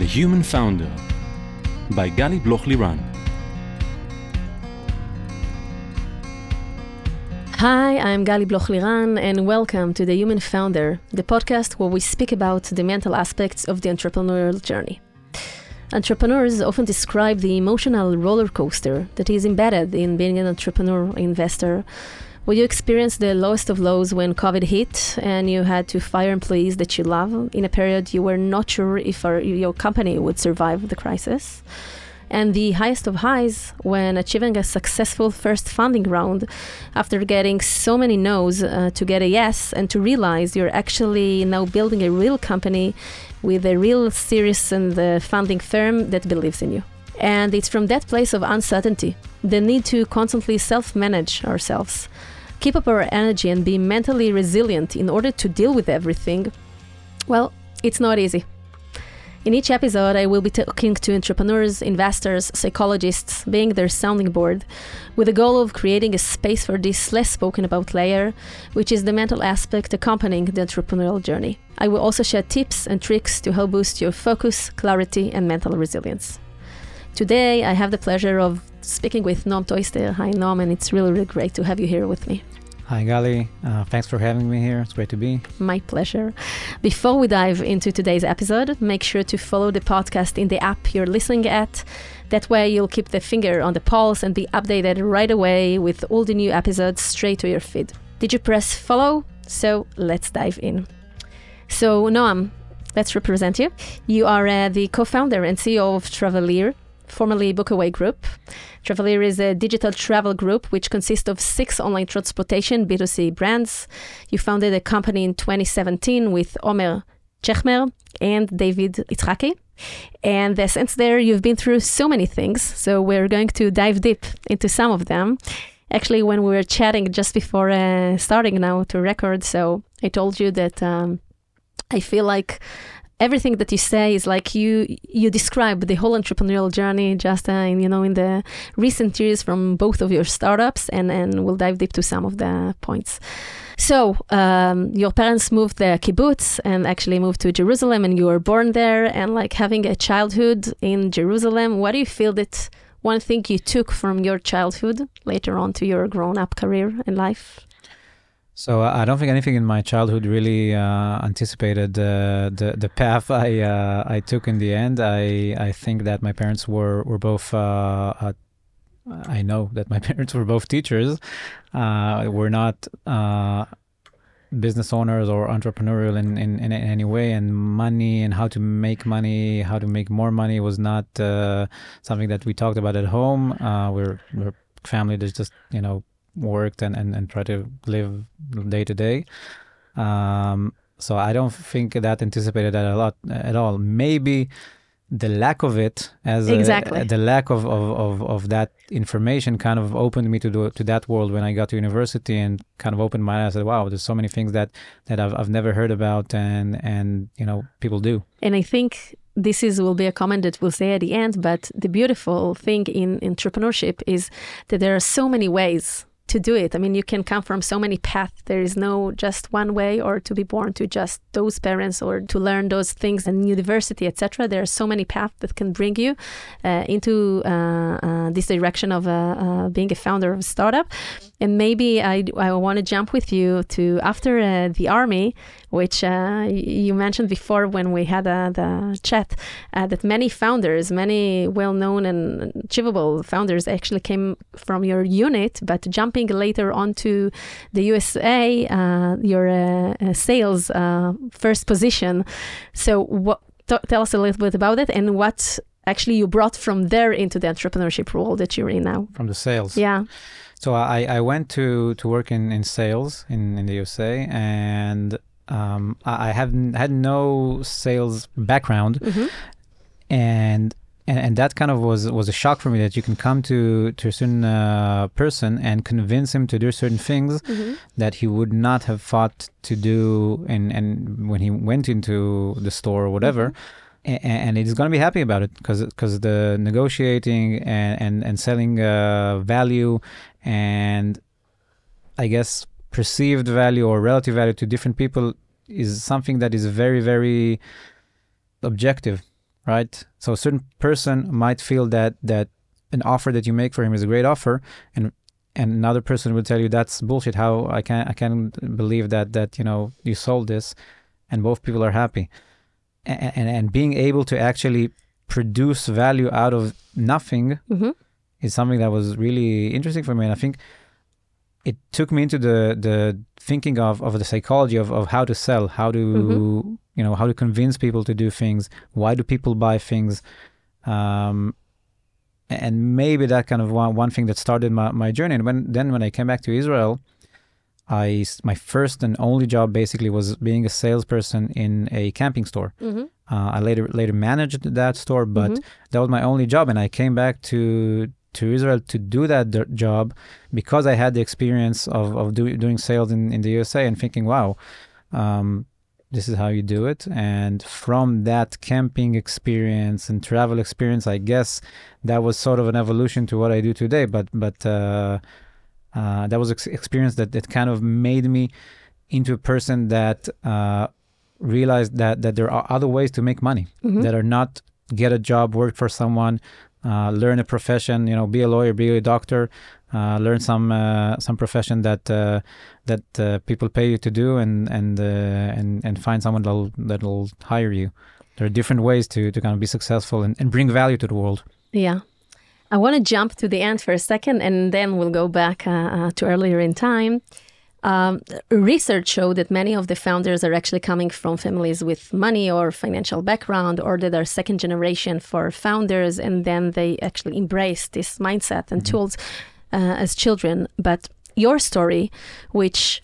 The Human Founder by Gali Bloch Liran. Hi, I'm Gali Bloch Liran, and welcome to The Human Founder, the podcast where we speak about the mental aspects of the entrepreneurial journey. Entrepreneurs often describe the emotional roller coaster that is embedded in being an entrepreneur investor. Will you experience the lowest of lows when COVID hit and you had to fire employees that you love in a period you were not sure if our, your company would survive the crisis? and the highest of highs when achieving a successful first funding round after getting so many no's uh, to get a yes and to realize you're actually now building a real company with a real serious and uh, funding firm that believes in you. And it's from that place of uncertainty, the need to constantly self manage ourselves, keep up our energy, and be mentally resilient in order to deal with everything. Well, it's not easy. In each episode, I will be talking to entrepreneurs, investors, psychologists, being their sounding board, with the goal of creating a space for this less spoken about layer, which is the mental aspect accompanying the entrepreneurial journey. I will also share tips and tricks to help boost your focus, clarity, and mental resilience. Today, I have the pleasure of speaking with Noam Toister. Hi, Noam, and it's really, really great to have you here with me. Hi, Gali. Uh, thanks for having me here. It's great to be. My pleasure. Before we dive into today's episode, make sure to follow the podcast in the app you're listening at. That way, you'll keep the finger on the pulse and be updated right away with all the new episodes straight to your feed. Did you press follow? So let's dive in. So, Noam, let's represent you. You are uh, the co founder and CEO of Travelier, formerly Bookaway Group. Travelier is a digital travel group which consists of six online transportation B2C brands. You founded a company in 2017 with Omer Chechmer and David Itzhaki. And uh, since there, you've been through so many things. So we're going to dive deep into some of them. Actually, when we were chatting just before uh, starting now to record, so I told you that um, I feel like everything that you say is like you you describe the whole entrepreneurial journey just uh, in, you know in the recent years from both of your startups and and we'll dive deep to some of the points. So um, your parents moved the kibbutz and actually moved to jerusalem and you were born there and like having a childhood in jerusalem what do you feel that one thing you took from your childhood later on to your grown-up career in life so I don't think anything in my childhood really uh, anticipated uh, the the path I uh, I took in the end. I I think that my parents were were both. Uh, uh, I know that my parents were both teachers. Uh, were not business owners or entrepreneurial in, in, in any way and money and how to make money how to make more money was not something that we talked about at home we're, we're family that's just you know worked and, and, and try to live day to day. Um, so I don't think that anticipated that a lot at all. Maybe the lack of it as exactly a, the lack of, of, of, of, that information kind of opened me to do, to that world when I got to university and kind of opened my eyes. I said, wow, there's so many things that, that I've, I've never heard about and, and, you know, people do. And I think this is will be a comment that we'll say at the end, but the beautiful thing in entrepreneurship is that there are so many ways to do it. I mean, you can come from so many paths. There is no just one way, or to be born to just those parents, or to learn those things in university, etc. There are so many paths that can bring you uh, into uh, uh, this direction of uh, uh, being a founder of a startup. And maybe I, I want to jump with you to after uh, the army, which you mentioned before when we had the chat, that many founders, many well-known and achievable founders, actually came from your unit, but jumping later onto the USA, uh, your uh, uh, sales uh, first position. So, what, t- tell us a little bit about it and what actually you brought from there into the entrepreneurship role that you're in now. From the sales. Yeah. So I, I went to, to work in, in sales in, in the USA and um, I have had no sales background. Mm-hmm. And and, and that kind of was was a shock for me that you can come to to a certain uh, person and convince him to do certain things mm-hmm. that he would not have thought to do and and when he went into the store or whatever mm-hmm. and, and he's going to be happy about it because because the negotiating and and, and selling uh, value and I guess perceived value or relative value to different people is something that is very very objective right? So a certain person might feel that that an offer that you make for him is a great offer, and and another person will tell you that's bullshit. How I can I can't believe that that you know you sold this, and both people are happy, and and, and being able to actually produce value out of nothing hmm is something that was really interesting for me, and I think it took me into the the thinking of of the psychology of of how to sell, how to Mhm. you know how to convince people to do things, why do people buy things, um, and maybe that kind of one one thing that started my, my journey. And when then when I came back to Israel, I my first and only job basically was being a salesperson in a camping store. hmm Uh, I later later managed that store, but Mhm. that was my only job, and I came back to to Israel to do that d- job because I had the experience of of do, doing sales in, in the USA and thinking, wow, um, this is how you do it. And from that camping experience and travel experience, I guess that was sort of an evolution to what I do today. But but uh, uh, that was ex- experience that that kind of made me into a person that uh, realized that that there are other ways to make money hmm that are not get a job, work for someone, uh, learn a profession, you know, be a lawyer, be a doctor, uh, learn some uh, some profession that uh, that uh, people pay you to do, and and and and find someone that'll that'll hire you. There are different ways to to kind of be successful and, and bring value to the world. Yeah. I want to jump to the end for a second and then we'll go back to earlier in time. Um, research showed that many of the founders are actually coming from families with money or financial background, or that are second generation for founders, and then they actually embrace this mindset and tools uh, as children. But your story, which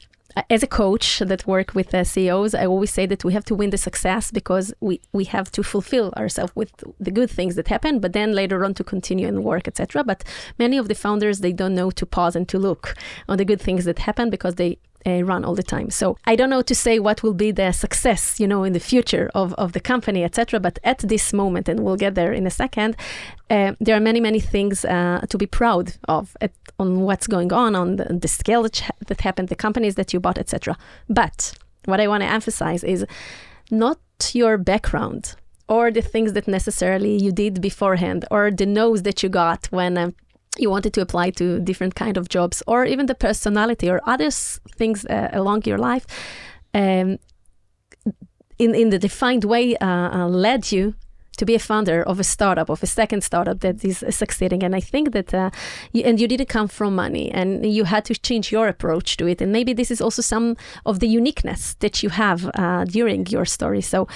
as a coach that work with uh, CEOs, I always say that we have to win the success because we, we have to fulfill ourselves with the good things that happen, but then later on to continue and work, etc. But many of the founders they don't know to pause and to look on the good things that happen because they uh, run all the time. So I don't know to say what will be the success, you know, in the future of, of the company, etc. But at this moment, and we'll get there in a second, uh, there are many, many things uh, to be proud of at, on what's going on, on the, the scale that, that happened, the companies that you bought, etc. But what I want to emphasize is not your background or the things that necessarily you did beforehand or the nose that you got when um, you wanted to apply to different kind of jobs or even the personality or other things uh, along your life um, in, in the defined way uh, uh, led you to be a founder of a startup, of a second startup that is succeeding. And I think that, uh, you, and you didn't come from money and you had to change your approach to it. And maybe this is also some of the uniqueness that you have uh, during your story. So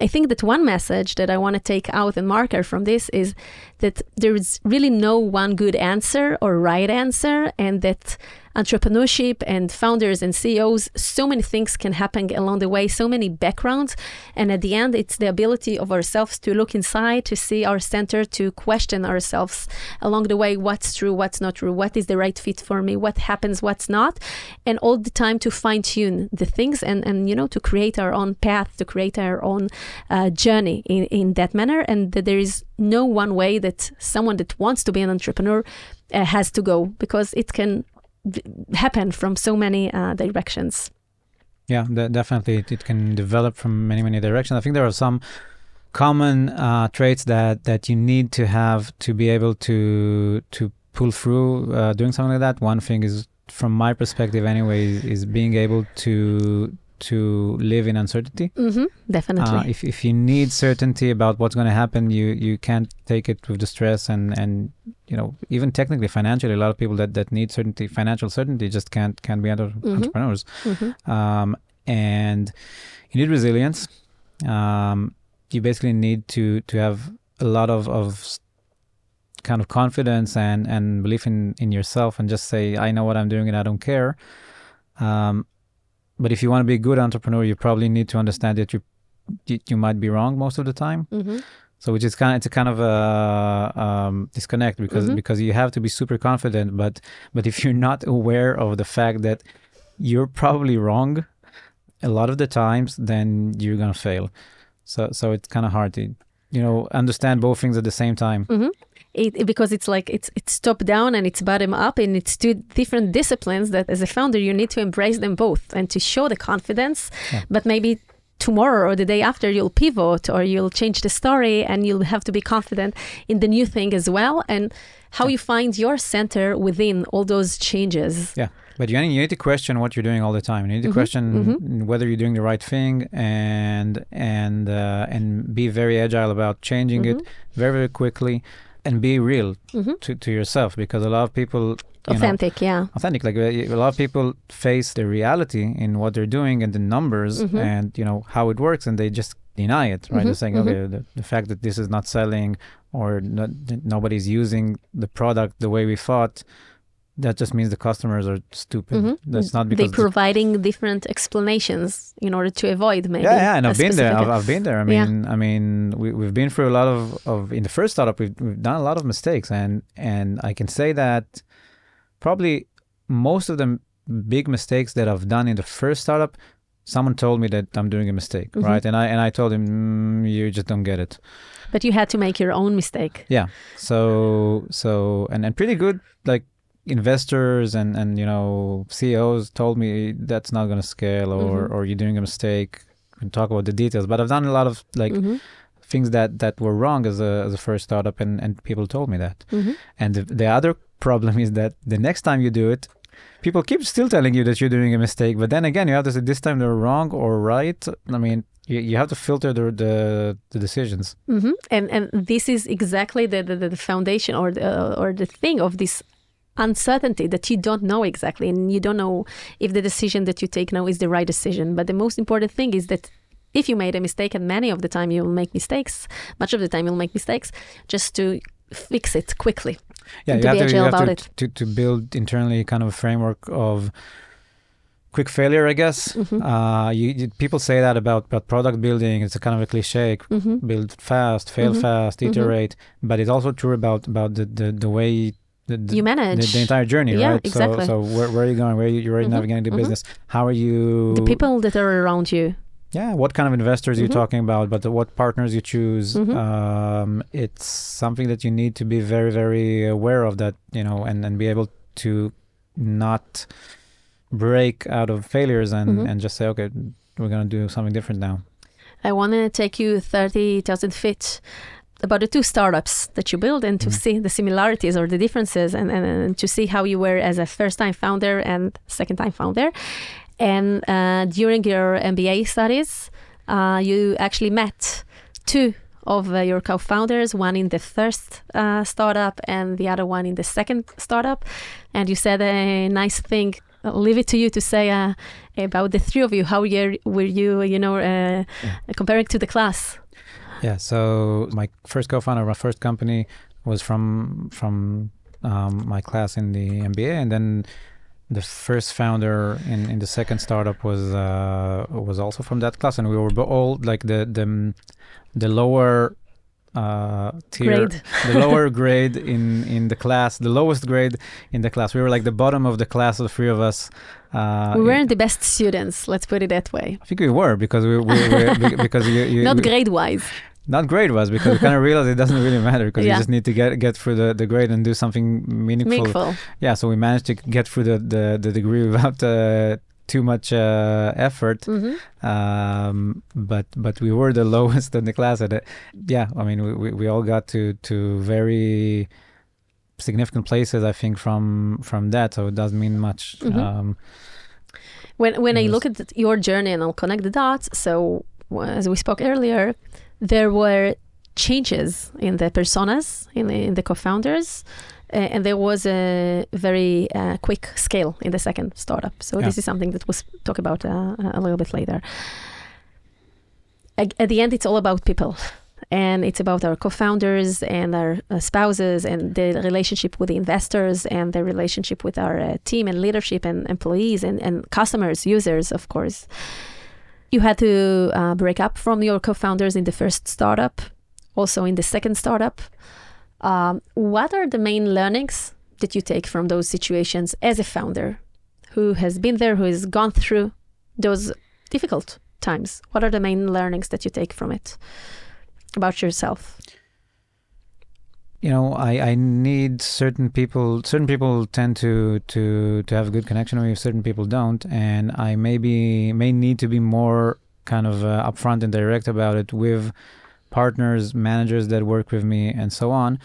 I think that one message that I want to take out and marker from this is that there is really no one good answer or right answer, and that entrepreneurship and founders and CEOs, so many things can happen along the way, so many backgrounds. And at the end, it's the ability of ourselves to look inside, to see our center, to question ourselves along the way what's true, what's not true, what is the right fit for me, what happens, what's not. And all the time to fine tune the things and, and, you know, to create our own path, to create our own uh, journey in, in that manner. And that there is no one way that someone that wants to be an entrepreneur uh, has to go because it can happen from so many uh, directions. Yeah, de- definitely, it, it can develop from many many directions. I think there are some common uh, traits that that you need to have to be able to to pull through uh, doing something like that. One thing is, from my perspective, anyway, is, is being able to to live in uncertainty. hmm definitely. Uh, if if you need certainty about what's going to happen, you you can't take it with the stress and and you know even technically financially, a lot of people that that need certainty, financial certainty, just can't can't be entre- Mhm. entrepreneurs. hmm Um, and you need resilience. Um, you basically need to to have a lot of of kind of confidence and and belief in in yourself, and just say, I know what I'm doing and I don't care. Um, but if you want to be a good entrepreneur, you probably need to understand that you you, might be wrong most of the time. hmm So which is kind of it's a kind of a um, disconnect because Mhm. because you have to be super confident, but but if you're not aware of the fact that you're probably wrong a lot of the times, then you're gonna fail. So so it's kind of hard to you know understand both things at the same time. It, it- because it's like it's it's top down and it's bottom up and it's two different disciplines that as a founder you need to embrace them both and to show the confidence Yeah. but maybe tomorrow or the day after you'll pivot or you'll change the story and you'll have to be confident in the new thing as well and how you find your center within all those changes. Yeah. But you need, to question what you're doing all the time. You need to Mhm, question whether you're doing the right thing and and uh, and be very agile about changing it very very quickly and be real Mhm. to, to yourself because a lot of people you know, Authentic, yeah. authentic like uh, a lot of people face the reality in what they're doing and the numbers Mhm. and you know how it works and they just deny it right Mhm, they're saying okay the, the fact that this is not selling or not, nobody's using the product the way we thought that just means the customers are stupid Mhm. that's not because the- providing different explanations in order to avoid maybe. yeah, yeah, and I've been there. I've, I've been there. I Yeah. mean, I mean, we, we've been through a lot of, of in the first startup. We've, we've done a lot of mistakes, and and I can say that probably most of the big mistakes that I've done in the first startup, someone told me that I'm doing a mistake, Mhm. right? And I and I told him, mm, you just don't get it. But you had to make your own mistake. Yeah. So so and and pretty good like investors and and you know CEOs told me that's not going to scale or Mhm. or you're doing a mistake. We can talk about the details, but I've done a lot of like Mhm, things that that were wrong as a as a first startup and and people told me that. mhm. And the, the other problem is that the next time you do it people keep still telling you that you're doing a mistake but then again you have to say this time they're wrong or right i mean you, you have to filter the the, the decisions hmm And and this is exactly the the, the foundation or the or the thing of this uncertainty that you don't know exactly, and you don't know if the decision that you take now is the right decision. But the most important thing is that if you made a mistake, and many of the time you will make mistakes, much of the time you'll make mistakes, just to fix it quickly. yeah you to have to, you have about to, to to build internally kind of a framework of quick failure i guess Mhm. uh you, you people say that about about product building it's a kind of a cliche hmm build fast fail Mhm. fast Mhm. iterate but it's also true about about the the, the way the, the, You manage the, the entire journey, Yeah, right? exactly. So, so where, where are you going? Where are you, you're already Mhm, navigating the mhm. business? How are you? the people that are around you. Yeah, what kind of investors Mhm. you're talking about, but the, what partners you choose. Mhm. Um, it's something that you need to be very, very aware of. That you know, and and be able to not break out of failures and Mhm. and just say, okay, we're gonna do something different now. I want to take you 30,000 feet about the two startups that you build and to Mhm. see the similarities or the differences and, and, and to see how you were as a first time founder and second time founder. And uh, during your MBA studies, uh, you actually met two of uh, your co founders, one in the first uh, startup and the other one in the second startup. And you said a nice thing. I'll leave it to you to say uh, about the three of you. How were you, you know, uh, comparing to the class? Yeah. So my first co-founder, my first company, was from from um, my class in the MBA, and then the first founder in, in the second startup was uh, was also from that class, and we were all like the the the lower uh, tier, Grade. the lower grade in in the class, the lowest grade in the class. We were like the bottom of the class, the three of us. Uh, we weren't the best students, let's put it that way. I think we were because we, we, we because you, you, Not grade wise. not grade wise because we kind of realized it doesn't really matter because Yeah. you just need to get get through the, the grade and do something meaningful. Meaningful. Yeah, so we managed to get through the the, the degree without uh, too much uh, effort. hmm Um, but but we were the lowest in the class at it. Yeah, I mean we, we, we all got to to very significant places I think from from that so it doesn't mean much Mhm. um When, when I look at your journey and I'll connect the dots, so as we spoke earlier, there were changes in the personas, in the, in the co founders. Uh, and there was a very uh, quick scale in the second startup. So Yeah. this is something that we'll talk about uh, a little bit later. Ag- At the end, it's all about people. And it's about our co founders and our uh, spouses and the relationship with the investors and the relationship with our uh, team and leadership and employees and, and customers, users, of course. You had to uh, break up from your co founders in the first startup, also in the second startup. Um, what are the main learnings that you take from those situations as a founder who has been there, who has gone through those difficult times? What are the main learnings that you take from it about yourself? you know I, I need certain people certain people tend to to to have a good connection with me certain people don't and i maybe may need to be more kind of uh, upfront and direct about it with partners, managers that work with me, and so on.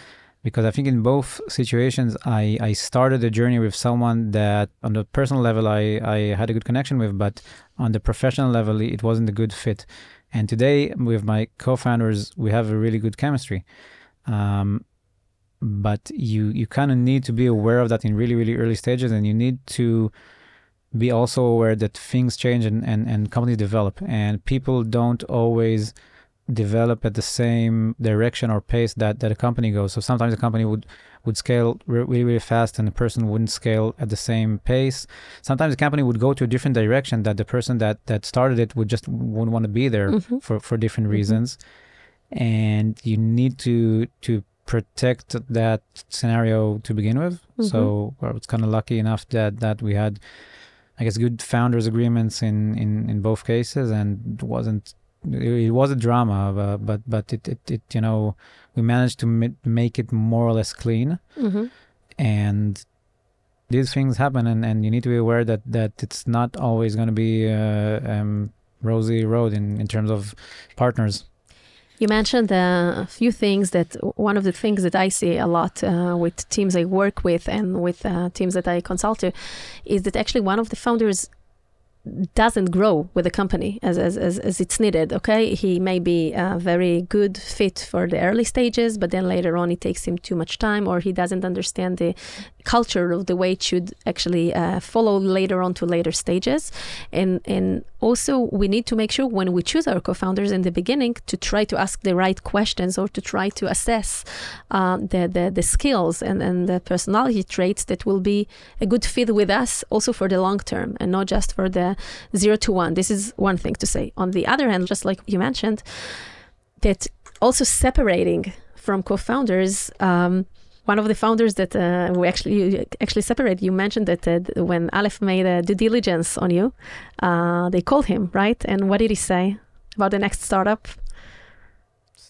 Because I think in both situations, I, I started the journey with someone that on the personal level I, I had a good connection with, but on the professional level, it wasn't a good fit. And today, with my co founders, we have a really good chemistry. Um, but you, you kind of need to be aware of that in really, really early stages, and you need to be also aware that things change and, and, and companies develop, and people don't always develop at the same direction or pace that, that a company goes. So sometimes a company would would scale really really fast and the person wouldn't scale at the same pace. Sometimes the company would go to a different direction that the person that that started it would just wouldn't want to be there Mhm. for for different Mhm. reasons. And you need to to protect that scenario to begin with. So I was kind of lucky enough that that we had I guess good founders agreements in in in both cases and wasn't it was a drama uh, but but it, it it you know we managed to ma- make it more or less clean Mhm. and these things happen and, and you need to be aware that that it's not always going to be uh, um, rosy road in, in terms of partners You mentioned uh, a few things that one of the things that I see a lot uh, with teams I work with and with uh, teams that I consult to is that actually one of the founders doesn't grow with the company as, as, as, as it's needed okay? He may be a very good fit for the early stages but then later on it takes him too much time or he doesn't understand the culture of the way it should actually uh, follow later on to later stages. And and also we need to make sure when we choose our co-founders in the beginning to try to ask the right questions or to try to assess um, the, the the skills and, and the personality traits that will be a good fit with us also for the long term and not just for the zero to one. This is one thing to say. On the other hand just like you mentioned that also separating from co-founders um, one of the founders that uh, we actually actually separated, you mentioned that uh, when Aleph made a due diligence on you, uh, they called him, right? And what did he say about the next startup?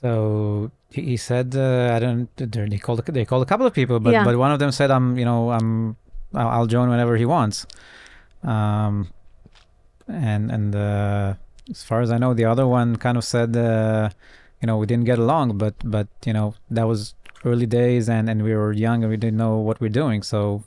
so he, said uh, i don't they called they called a couple of people but Yeah. but one of them said i'm you know i'm i'll, I'll join whenever he wants um and and uh as far as i know the other one kind of said uh you know we didn't get along but but you know that was early days and and we were young and we didn't know what we're doing. So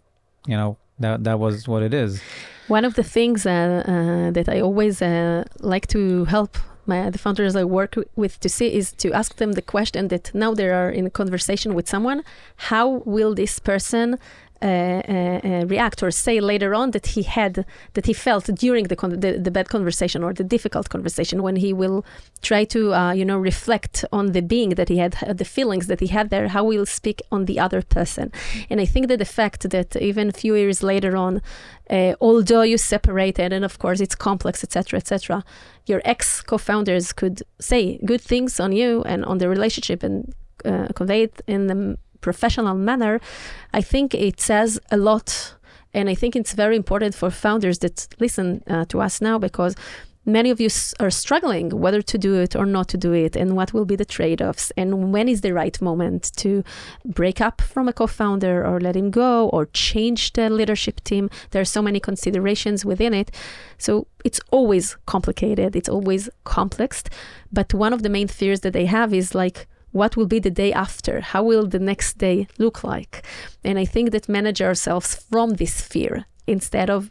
you know that that was what it is. One of the things uh, uh, that I always uh, like to help my, the founders I work with to see is to ask them the question that now they are in conversation with someone, how will this person react or say later on that he had that he felt during the, con- the the bad conversation or the difficult conversation when he will try to uh, you know reflect on the being that he had uh, the feelings that he had there how he will speak on the other person. And i think that the fact that even a few years later on uh, although you separated and of course it's complex etc etc your ex co-founders could say good things on you and on the relationship and uh, convey it in the professional manner i think it says a lot. And i think it's very important for founders that listen uh, to us now because many of you are struggling whether to do it or not to do it and what will be the trade-offs and when is the right moment to break up from a co-founder or let him go or change the leadership team. There are so many considerations within it. So it's always complicated. It's always complex. But one of the main fears that they have is like what will be the day after how will the next day look like and i think that manage ourselves from this fear instead of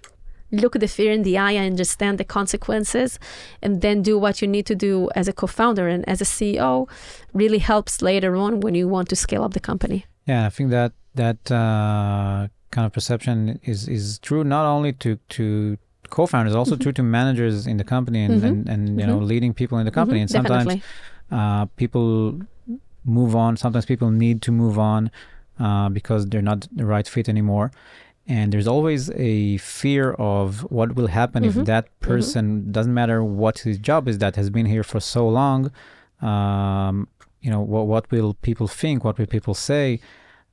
look the fear in the eye and understand the consequences and then do what you need to do as a co-founder and as a ceo really helps later on when you want to scale up the company Yeah, I think that that uh, kind of perception is is true not only to to co-founders, also Mhm. true to managers in the company and Mhm. and, and you know Mhm. leading people in the company. And sometimes uh, people move on. Sometimes people need to move on uh, because they're not the right fit anymore. And there's always a fear of what will happen Mhm. if that person doesn't matter what his job is that has been here for so long. Um, you know what what will people think? What will people say?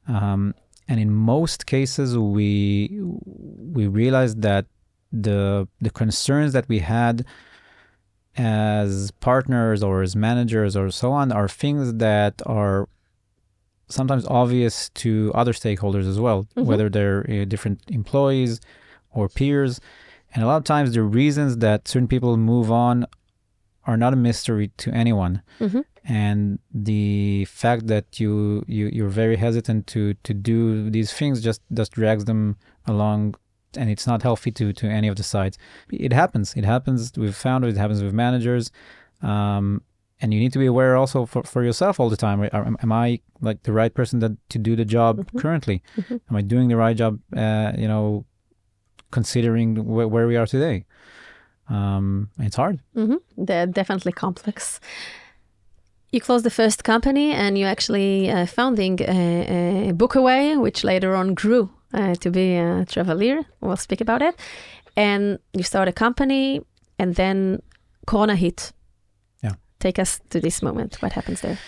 Um, and in most cases, we we realized that the the concerns that we had as partners or as managers or so on are things that are sometimes obvious to other stakeholders as well, Mhm. whether they're uh, different employees or peers. And a lot of times, the reasons that certain people move on are not a mystery to anyone Mhm. and the fact that you, you you're very hesitant to to do these things just just drags them along and it's not healthy to to any of the sides it happens. It happens with founders it happens with managers. Um, and you need to be aware also for, for yourself all the time. Am, am i like the right person that to do the job Mhm. currently? Mhm. am i doing the right job uh, you know considering wh- where we are today? Um, it's hard. Hmm They're definitely complex. You closed the first company and you actually uh, founding a, a Bookaway, which later on grew uh, to be a Travelier. We'll speak about it. And you start a company and then Corona hit. Yeah. Take us to this moment. What happens there?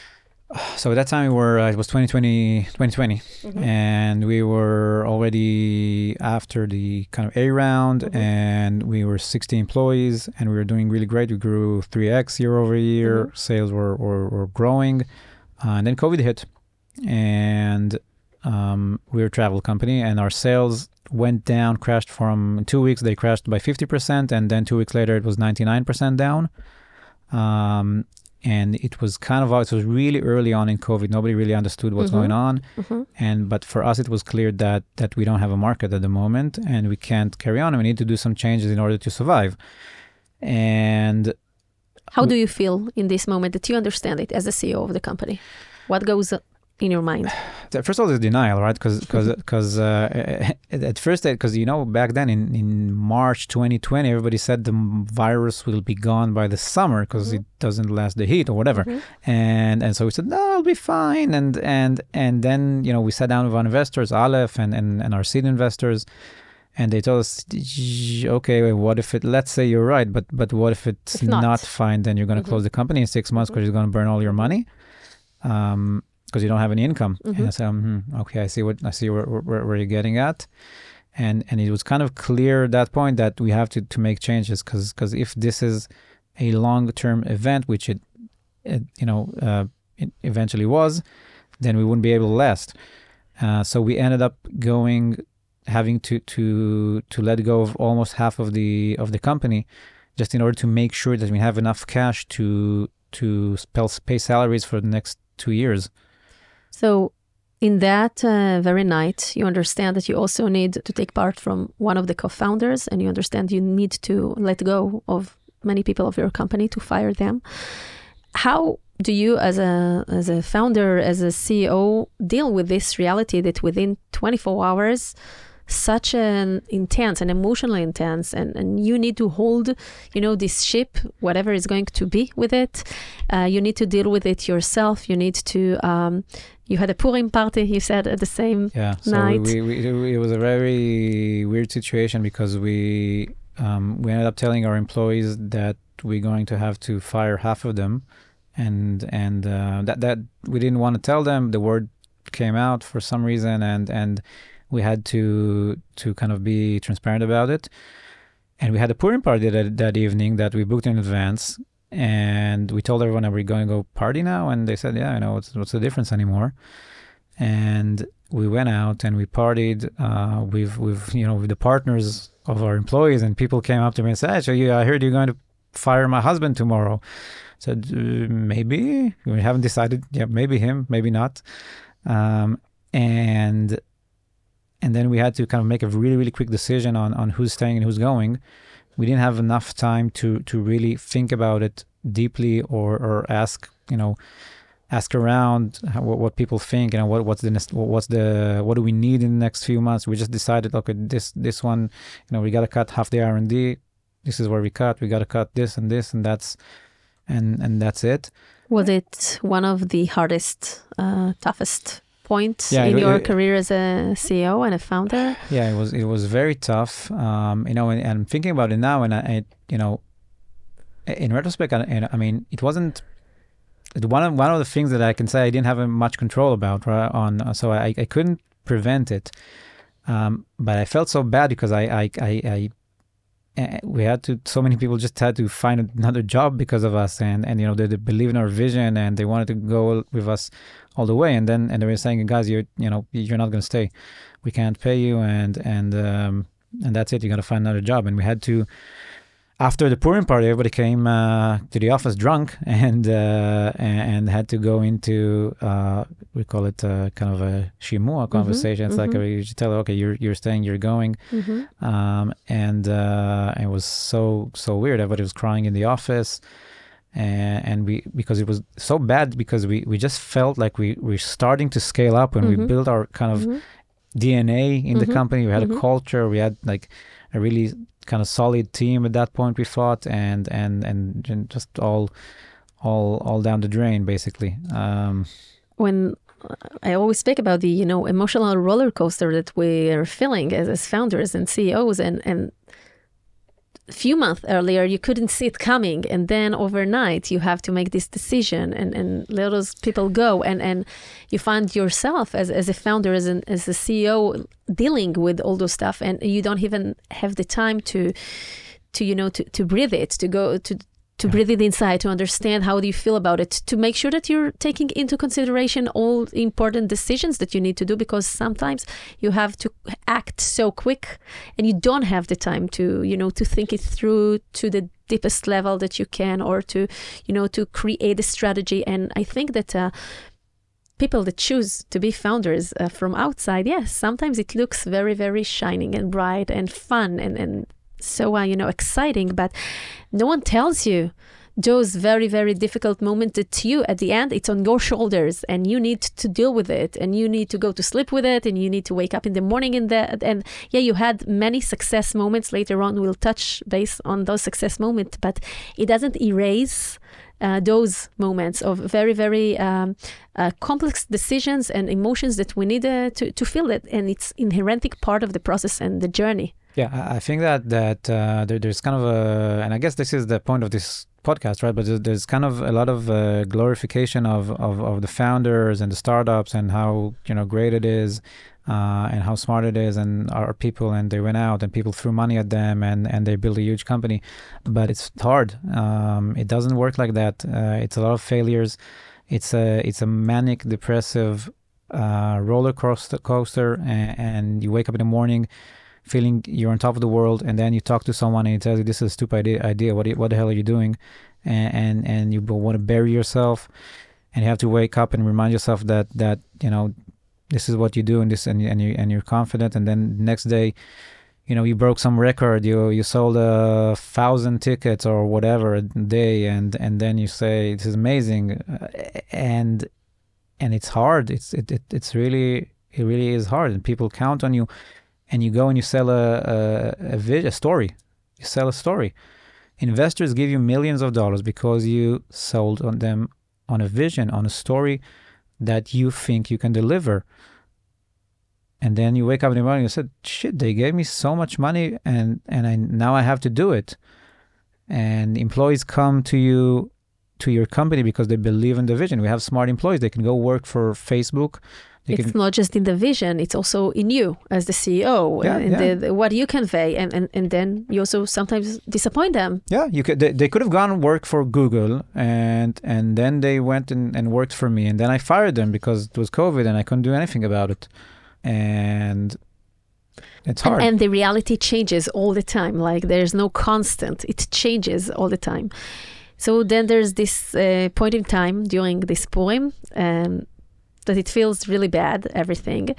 so at that time we were uh, it was 2020 2020 and we were already after the kind of a round Mhm. and we were 60 employees and we were doing really great we grew 3x year over year Mhm. sales were, were, were growing uh, and then covid hit and um, We're a travel company and our sales went down crashed from two weeks they crashed by 50% and then two weeks later it was 99% down. Um, and it was kind of it was really early on in covid. Nobody really understood what's Mhm. going on. Hmm and but for us it was clear that that we don't have a market at the moment and we can't carry on and we need to do some changes in order to survive. And How do you feel in this moment that you understand it as the CEO of the company? What goes in your mind? first of all there's denial right because because uh, at first because you know back then in, in march 2020 everybody said the virus will be gone by the summer because Mhm. it doesn't last the heat or whatever Mhm. and and so we said no it'll be fine and and and then you know we sat down with our investors aleph and and, and our seed investors and they told us okay what if it let's say you're right but but what if it's not. not. fine then you're going to Mhm. close the company in six months because you're going to burn all your money um because you don't have any income. Mhm. and i said hmm, okay i see what i see where, where, where you're getting at. And and it was kind of clear at that point that we have to to make changes because because if this is a long term event which it, it you know uh, it eventually was then we wouldn't be able to last. Uh, so we ended up going having to to to let go of almost half of the of the company just in order to make sure that we have enough cash to to pay salaries for the next two years So, in that uh, very night, you understand that you also need to take part from one of the co-founders, and you understand you need to let go of many people of your company to fire them. How do you, as a as a founder, as a CEO, deal with this reality that within 24 hours, such an intense and emotionally intense, and, and you need to hold, you know, this ship, whatever is going to be with it. Uh, you need to deal with it yourself. You need to. Um, you had a Purim party, you said, at the same. Yeah, so night. we, we, we it was a very weird situation because we um, we ended up telling our employees that we're going to have to fire half of them, and and uh, that that we didn't want to tell them. The word came out for some reason, and and we had to to kind of be transparent about it. And we had a Purim party that, that evening that we booked in advance, and we told everyone, "Are we going to go party now?" And they said, "Yeah, I know. What's what's the difference anymore?" And we went out and we partied uh, with with you know with the partners of our employees, and people came up to me and said, you, I heard you're going to fire my husband tomorrow." Said, uh, "Maybe we haven't decided. Yeah, maybe him, maybe not." Um, and and then we had to kind of make a really really quick decision on on who's staying and who's going. We didn't have enough time to to really think about it deeply or or ask you know ask around what, what people think you know what what's the what's the what do we need in the next few months? We just decided okay this this one you know we got to cut half the r&d this is where we cut. We got to cut this and this and that's and and that's it. Was it one of the hardest, uh, toughest points Yeah, in it- your it- career as a CEO and a founder? yeah it was it was very tough um you know and, and i'm thinking about it now and i, I you know in retrospect I, and I mean it wasn't one of one of the things that i can say i didn't have much control about right on so i i couldn't prevent it um but i felt so bad because i i i, I we had to so many people just had to find another job because of us. And and you know they, they believe in our vision and they wanted to go with us all the way. And then and they were saying guys you're you know you're not going to stay. We can't pay you. And and um and that's it. You got to find another job. And we had to after the Purim party, everybody came uh, to the office drunk and uh, and had to go into uh, we call it uh, kind of a shimua conversation. It's like mhm. a, you tell her, okay, you're you're staying, you're going, Mhm. um, and uh, it was so so weird. Everybody was crying in the office, and, and we because it was so bad because we we just felt like we we're starting to scale up when we Mhm. built our kind of Mhm. DNA in the company. We had a culture. We had like a really kind of solid team at that point. We thought, and and and, just all all all down the drain basically. Um, when I always speak about the you know emotional roller coaster that we are feeling as, as founders and CEOs, and and few months earlier you couldn't see it coming, and then overnight you have to make this decision and and let those people go, and and you find yourself as as a founder as an as a CEO dealing with all those stuff, and you don't even have the time to to you know to to breathe it, to go to to breathe it inside, to understand how do you feel about it, to make sure that you're taking into consideration all important decisions that you need to do, because sometimes you have to act so quick and you don't have the time to, you know, to think it through to the deepest level that you can, or to, you know, to create a strategy. And I think that. Uh, People that choose to be founders uh, from outside, yes, sometimes it looks very, very shining and bright and fun and, and so, uh, you know, exciting, but no one tells you those very very difficult moments that you at the end it's on your shoulders and you need to deal with it and you need to go to sleep with it and you need to wake up in the morning in that and yeah you had many success moments. Later on we'll touch base on those success moments but it doesn't erase uh, those moments of very very um, uh, complex decisions and emotions that we need uh, to, to feel it and it's inherently part of the process and the journey Yeah, I think that that uh, there, there's kind of a, and I guess this is the point of this podcast, right? But there's, there's kind of a lot of uh, glorification of, of of the founders and the startups and how you know great it is, uh, and how smart it is, and our people, and they went out and people threw money at them, and and they built a huge company, but it's hard. Um, it doesn't work like that. Uh, it's a lot of failures. It's a it's a manic depressive uh, roller coaster, coaster and, and you wake up in the morning feeling you're on top of the world, and then you talk to someone and he tells you this is a stupid idea. What, what the hell are you doing? And and, and you want to bury yourself, and you have to wake up and remind yourself that that you know this is what you do, and this and and you and you're confident. And then next day, you know you broke some record. You you sold a thousand tickets or whatever a day, and and then you say this is amazing, uh, and and it's hard. It's it, it it's really it really is hard, and people count on you and you go and you sell a a, a, a story. You sell a story. Investors give you millions of dollars because you sold on them on a vision, on a story that you think you can deliver. And then you wake up in the morning and you said, "Shit, they gave me so much money, and and I now I have to do it." And employees come to you, to your company because they believe in the vision. We have smart employees; they can go work for Facebook. They it's can, not just in the vision it's also in you as the ceo Yeah, and yeah. The, the- what you convey and, and and then you also sometimes disappoint them Yeah, you could. They, they could have gone work for Google, and and then they went and, and worked for me, and then I fired them because it was COVID and I couldn't do anything about it, and it's and, hard. and the reality changes all the time like there's no constant it changes all the time so then there's this uh, point in time during this poem um, that it feels really bad everything.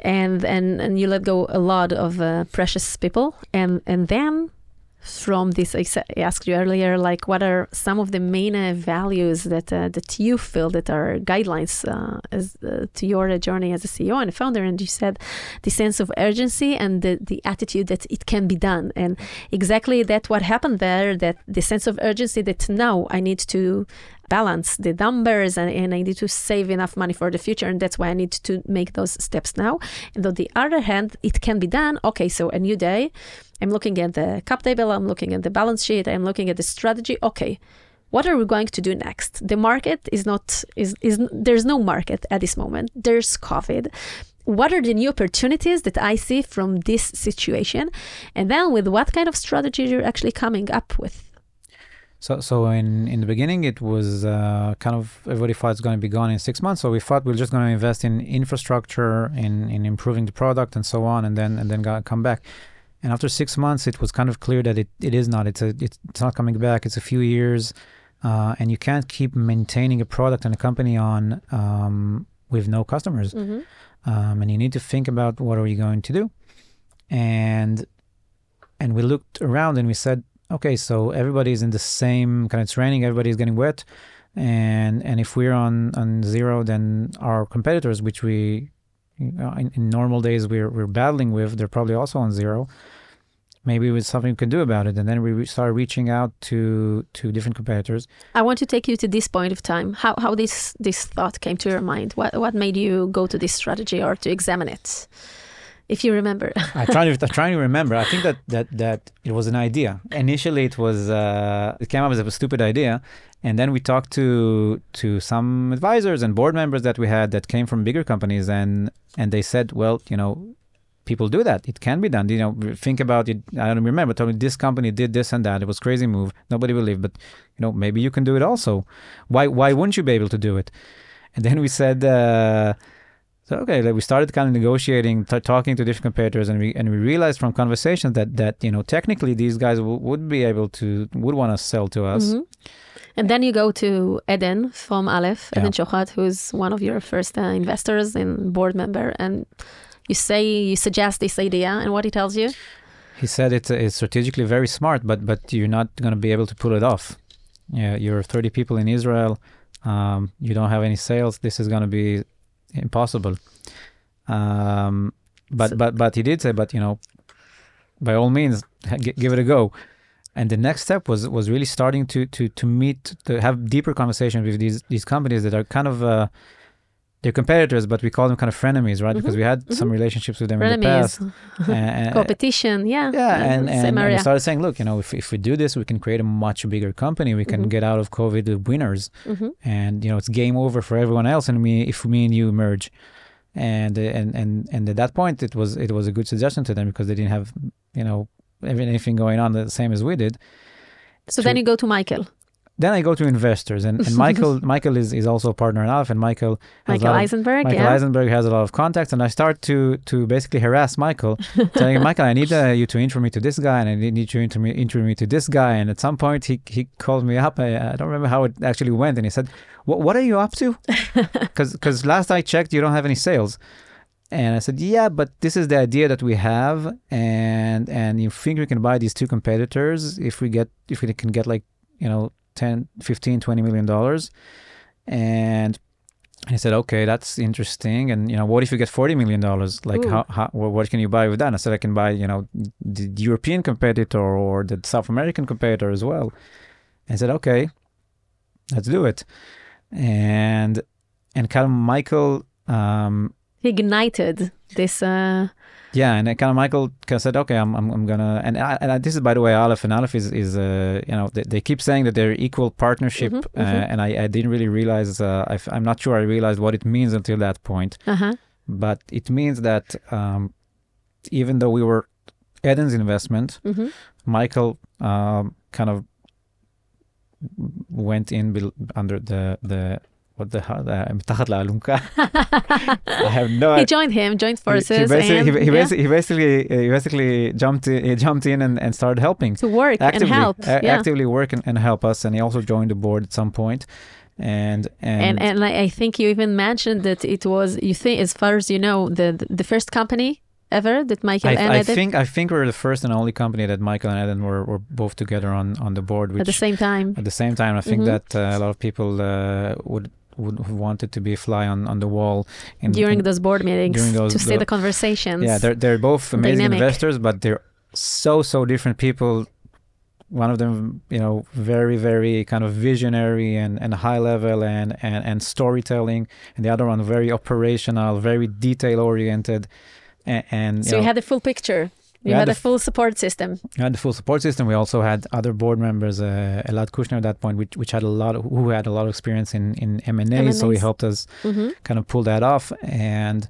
And and and you let go a lot of uh, precious people. And and then from this I asked you earlier like what are some of the main uh, values that uh, that you feel that are guidelines uh, as uh, to your uh, journey as a CEO and a founder? And you said the sense of urgency and the, the attitude that it can be done. And exactly that what happened there that the sense of urgency that now I need to balance the numbers and, and I need to save enough money for the future and that's why I need to make those steps now. And on the other hand it can be done. Okay so a new day. I'm looking at the cap table I'm looking at the balance sheet I'm looking at the strategy. Okay what are we going to do next? The market is not is is there's no market at this moment. There's covid. What are the new opportunities that I see from this situation? And then with what kind of strategy you're actually coming up with So, so in, in the beginning, it was uh, kind of everybody thought it's going to be gone in six months. So we thought we are just going to invest in infrastructure, in, in improving the product, and so on, and then and then come back. And after six months, it was kind of clear that it, it is not. It's a it's, not coming back. It's a few years, uh, and you can't keep maintaining a product and a company on um, with no customers. Mhm. Um, and you need to think about what are you going to do. And and we looked around and we said, okay, so everybody's in the same kind of training. Everybody's getting wet, and and if we're on on zero, then our competitors, which we you know, in, in normal days we're we're battling with, they're probably also on zero. Maybe it's something we can do about it, and then we re- started reaching out to to different competitors. I want to take you to this point of time. How how this this thought came to your mind? What what made you go to this strategy or to examine it? If you remember. I try to I'm trying to remember. I think that that that it was an idea. Initially, it was uh, it came up as a stupid idea, and then we talked to to some advisors and board members that we had that came from bigger companies, and and they said, well, you know, people do that. It can be done. You know, think about it. I don't remember. Told me this company did this and that. It was crazy move. Nobody believed, but you know, maybe you can do it also. Why why wouldn't you be able to do it? And then we said. Uh, so okay, like we started kind of negotiating, t- talking to different competitors, and we and we realized from conversations that that you know technically these guys w- would be able to would want to sell to us. Mhm. And then you go to Eden from Aleph, Yeah. Eden Shochat, who's one of your first uh, investors and board member, and you say you suggest this idea, and what he tells you? He said it's, it's strategically very smart, but but you're not going to be able to pull it off. Yeah, you're 30 people in Israel. Um, you don't have any sales. This is going to be impossible. Um, but So- but but he did say, but you know, by all means, gi- give it a go. And the next step was was really starting to to to meet to have deeper conversations with these these companies that are kind of uh, they're competitors, but we call them kind of frenemies, right? Because we had some relationships with them in the past. And- competition, yeah. yeah, and, and, and we started saying, look, you know, if, if we do this, we can create a much bigger company. We can Mhm. get out of COVID winners, Mhm. and you know, it's game over for everyone else. And me, if me and you merge, and and and and at that point, it was it was a good suggestion to them because they didn't have you know anything going on the same as we did. So then you go to Michael, Then I go to investors, and, and Michael Michael is, is also a partner in and Michael Michael lot of- Eisenberg, Michael yeah. Eisenberg has a lot of contacts, and I start to to basically harass Michael, telling him, Michael, I need uh, you to intro me to this guy, and I need you to intro me, intro me to this guy. And at some point, he he called me up. I, I don't remember how it actually went, and he said, "What what are you up to? Because Because last I checked, you don't have any sales." And I said, "Yeah, but this is the idea that we have, and and you think we can buy these two competitors if we get if we can get like you know 10, 15, 20 million dollars." And and he said, "Okay, that's interesting. And you know, what if you get forty million dollars? Like, how, how what can you buy with that?" And I said, "I can buy, you know, the European competitor or the South American competitor as well." And I said, "Okay, let's do it." And and kind of Michael, um, ignited this. Uh, yeah, and kind of Michael kind of said, "Okay, I'm I'm, I'm gonna." And I, and I, this is by the way, Aleph and Aleph is is uh, you know they, they keep saying that they're equal partnership, Mhm, uh, mhm. and I, I didn't really realize. Uh, I f- I'm not sure I realized what it means until that point. uh-huh. but it means that um, even though we were Eden's investment, hmm Michael um, kind of went in under the the what the hell the מתחת לאלונקה. I have no He idea. joined him, joined He- forces, he, basically, and he, he, yeah, basically, he basically he basically jumped in, he jumped in and, and started helping to work actively and help. a- yeah. actively work and, and help us and he also joined the board at some point and and, and and I I think you even mentioned that it was you think as far as you know the the first company ever that Michael I, and I Eden think I think we're the first and only company that Michael and Eden were, were both together on, on the board, which at the same time. at the same time I think Mhm. that uh, a lot of people uh, would would have wanted to be a fly on, on the wall in, during in- those board meetings during those- to see the- the conversations. yeah they're they're both amazing Dynamic. investors, but they're so so different people. One of them, you know, very very kind of visionary and, and high level and, and and storytelling, and the other one very operational, very detail oriented, and, and so you know, had the full picture. You had had a full support system. We had the full support system. We also had other board members, uh, Elad Kushner at that point, which, which had a lot of, who had a lot of experience in, in M&A. So he helped us hmm kind of pull that off. And,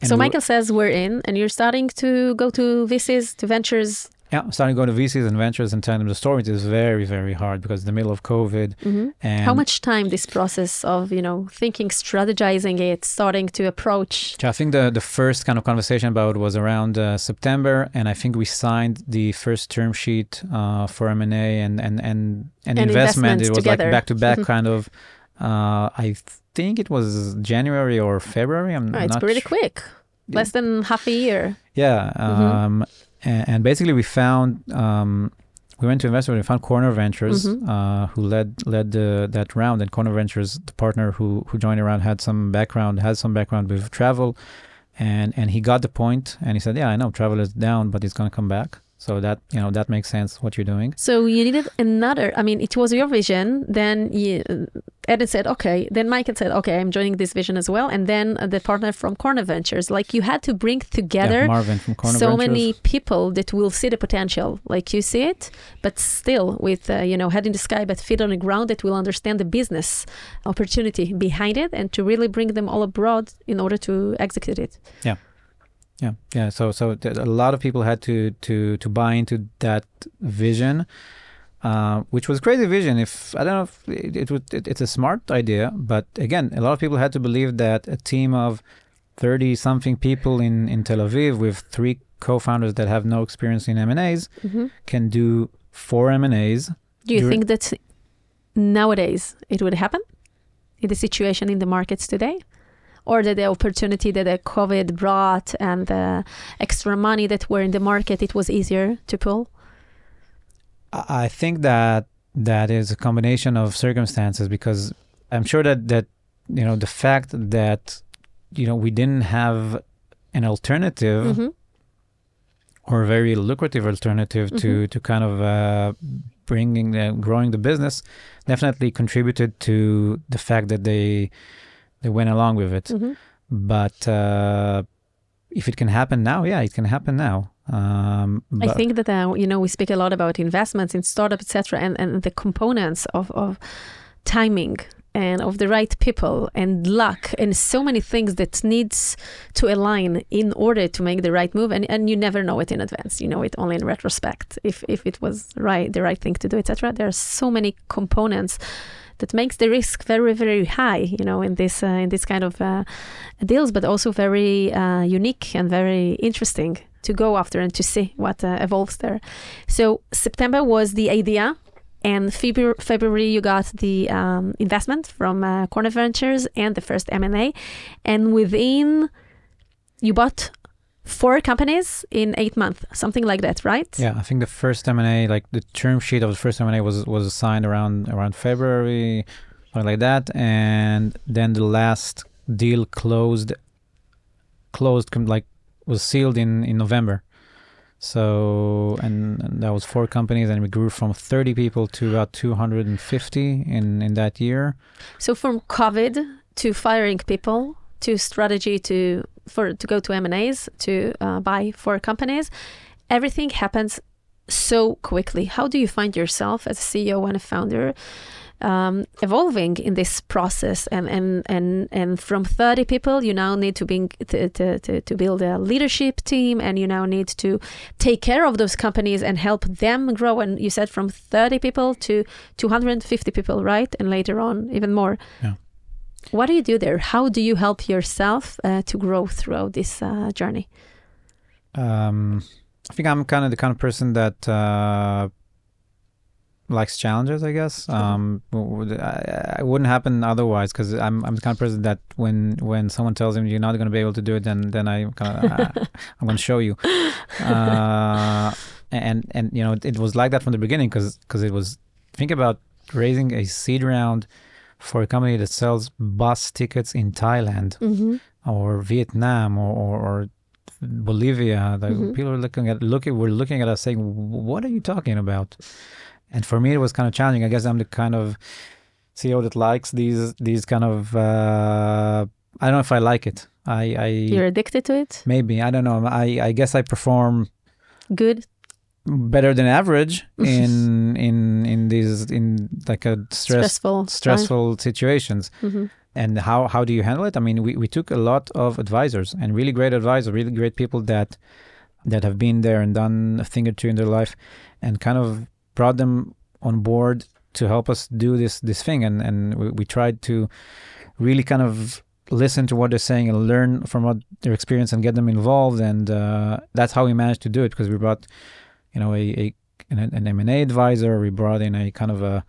and So Michael says we're in, and you're starting to go to VCs, to ventures. Yeah, starting going to VCs and ventures and telling them the stories is very, very hard because in the middle of COVID. Mhm. And How much time this process of you know thinking, strategizing it, starting to approach? I think the, the first kind of conversation about it was around uh, September, and I think we signed the first term sheet uh, for M and A and and and and investment. It was together. like back to back kind of. Uh, I think it was January or February. I'm Oh, it's not pretty sure. quick, less than half a year. Yeah, Mhm. um, and, and basically we found um, we went to investment. We found Corner Ventures, Mhm. uh, who led led the, that round. And Corner Ventures, the partner who who joined around, had some background, has some background with travel, and and he got the point, and he said, "Yeah, I know travel is down, but it's gonna come back." So that you know that makes sense what you're doing. So you needed another. I mean, it was your vision. Then you, Eden said, "Okay." Then Michael said, "Okay, I'm joining this vision as well." And then uh, the partner from Corner Ventures, like you had to bring together yeah, Marvin from Corner so Ventures. many people that will see the potential, like you see it, but still with uh, you know head in the sky, but feet on the ground, that will understand the business opportunity behind it, and to really bring them all abroad in order to execute it. Yeah, yeah. yeah. So, so a lot of people had to to to buy into that vision, uh, which was crazy vision. If I don't know if it, it would, it, it's a smart idea, but again, a lot of people had to believe that a team of thirty something people in in Tel Aviv with three co-founders that have no experience in M and A's Mhm. can do four M and A's. Do you think that nowadays it would happen in the situation in the markets today? Or that the opportunity that the COVID brought and the extra money that were in the market, it was easier to pull? I think that that is a combination of circumstances because I'm sure that that you know the fact that you know we didn't have an alternative Mhm. or a very lucrative alternative to Mhm. to kind of uh, bringing uh, growing the business definitely contributed to the fact that they they went along with it. Mhm. But uh, if it can happen now, yeah, it can happen now. Um, I think that uh, you know we speak a lot about investments in startup, etc., and and the components of of timing and of the right people and luck and so many things that needs to align in order to make the right move and, and you never know it in advance you know it only in retrospect if if it was right the right thing to do etc there are so many components that makes the risk very very high you know in this uh, in this kind of uh, deals but also very uh, unique and very interesting to go after and to see what uh, evolves there. So september was the idea and February, February you got the um, investment from uh, Corner Ventures and the first M&A and within you bought four companies in eight months something like that right Yeah, I think the first M and A, like the term sheet of the first M and A, was was signed around around February, something like that, and then the last deal closed, closed like was sealed in in November. So and, and that was four companies, and we grew from 30 people to about 250 in in that year. So from COVID to firing people to strategy to for to go to M and A's to uh, buy for companies, everything happens so quickly. How do you find yourself as a CEO and a founder? Um, evolving in this process and, and and and from 30 people you now need to, bring, to, to, to, build a leadership team and you now need to take care of those companies and help them grow and you said from 30 people to 250 people right and later on even more Yeah. What do you do there how do you help yourself uh, to grow throughout this uh, journey Um, I think I'm kind of the kind of person that uh, likes challenges. I guess um, w- w- I, I wouldn't happen otherwise because I'm I'm the kind of person that when when someone tells him you're not going to be able to do it, then then I kind of I'm going to show you. Uh, and and you know it, was like that from the beginning because it was think about raising a seed round for a company that sells bus tickets in Thailand mm-hmm. or Vietnam or, or, or Bolivia. Like Mhm. People are looking at looking were looking at us saying, "What are you talking about?" And for me, it was kind of challenging. I guess I'm the kind of CEO that likes these these kind of. Uh, I don't know if I like it. I, I you're addicted to it maybe I don't know. I I guess I perform good better than average in in in these in like a stress stressful stressful situations. Hmm and how how do you handle it? I mean we, we took a lot of advisors and really great advisors really great people that that have been there and done a thing or two in their life and kind of brought them on board to help us do this this thing. And and we, we tried to really kind of listen to what they're saying and learn from what their experience and get them involved. And uh, that's how we managed to do it because we brought you know a, a an, an M&A advisor. We brought in a kind of a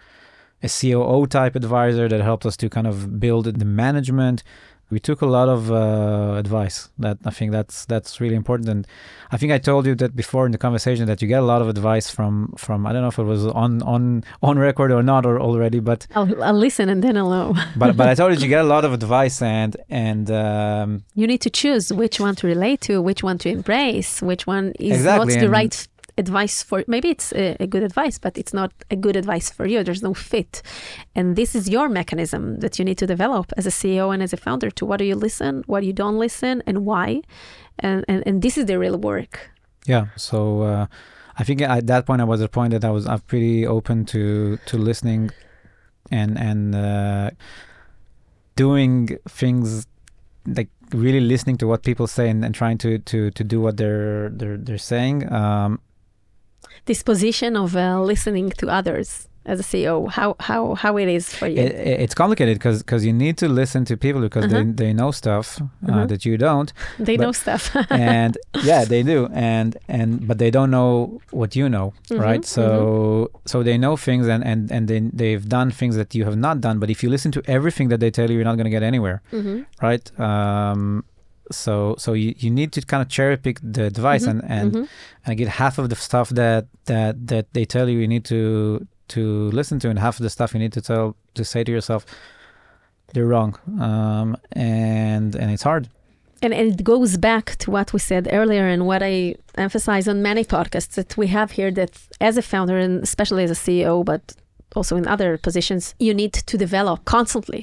a COO type advisor that helped us to kind of build the management. We took a lot of uh, advice that I think that's that's really important. And I think I told you that before in the conversation that you get a lot of advice from from I don't know if it was on on on record or not or already but I'll, I'll listen and then I'll know. But but I told you you get a lot of advice and and um, you need to choose which one to relate to which one to embrace which one is Exactly, what's the and- right advice for maybe it's a, a good advice but it's not a good advice for you. There's no fit. And this is your mechanism that you need to develop as a ceo and as a founder to what do you listen what you don't listen and why. And and, and this is the real work. Yeah. So uh, I think at that point I was at a point that I was I'm pretty open to to listening and and uh, doing things like really listening to what people say and, and trying to to to do what they're they're they're saying. Um, this position of uh, listening to others as a ceo how how how it is for you it, it- it's complicated because because you need to listen to people because Uh-huh. they, they know stuff uh, Mhm. that you don't they but- know stuff and yeah they do and and but they don't know what you know right Mhm, so so they know things and and and they, they've done things that you have not done but if you listen to everything that they tell you you're not going to get anywhere Mhm. right um so so you, you need to kind of cherry pick the advice Mhm, and and mhm. and get half of the stuff that that that they tell you you need to to listen to and half of the stuff you need to tell to say to yourself they're wrong um and and it's hard And, and it goes back to what we said earlier and what I emphasize on many podcasts that we have here that as a founder and especially as a CEO, but also in other positions, you need to develop constantly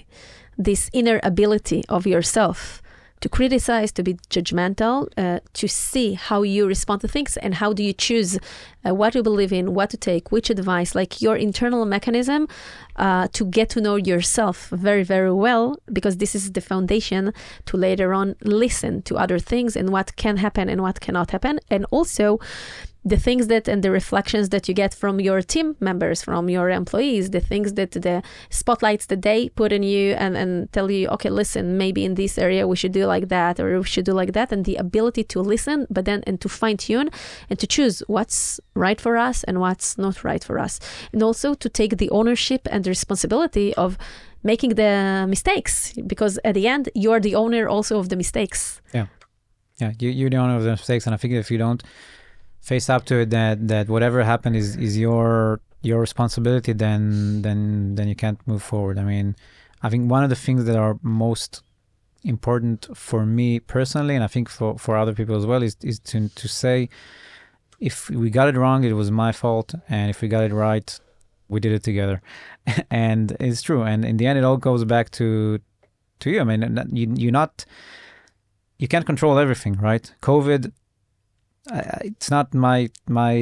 this inner ability of yourself to criticize, to be judgmental, uh, to see how you respond to things and how do you choose uh, what you believe in, what to take, which advice, like your internal mechanism uh, to get to know yourself very, very well, because this is the foundation to later on listen to other things and what can happen and what cannot happen. And also, the things that and the reflections that you get from your team members, from your employees, the things that the spotlights that they put in you and, and tell you, okay, listen, maybe in this area we should do like that or we should do like that. And the ability to listen, but then and to fine tune and to choose what's right for us and what's not right for us. And also to take the ownership and the responsibility of making the mistakes because at the end you are the owner also of the mistakes. Yeah. Yeah you, you're the owner of the mistakes and i think if you don't face up to it that that whatever happened is is your your responsibility then then then you can't move forward. I mean i think one of the things that are most important for me personally and i think for for other people as well is is to to say if we got it wrong it was my fault and if we got it right we did it together. And it's true. And in the end it all goes back to to you. I mean you, you're not you can't control everything right? Covid I, it's not my my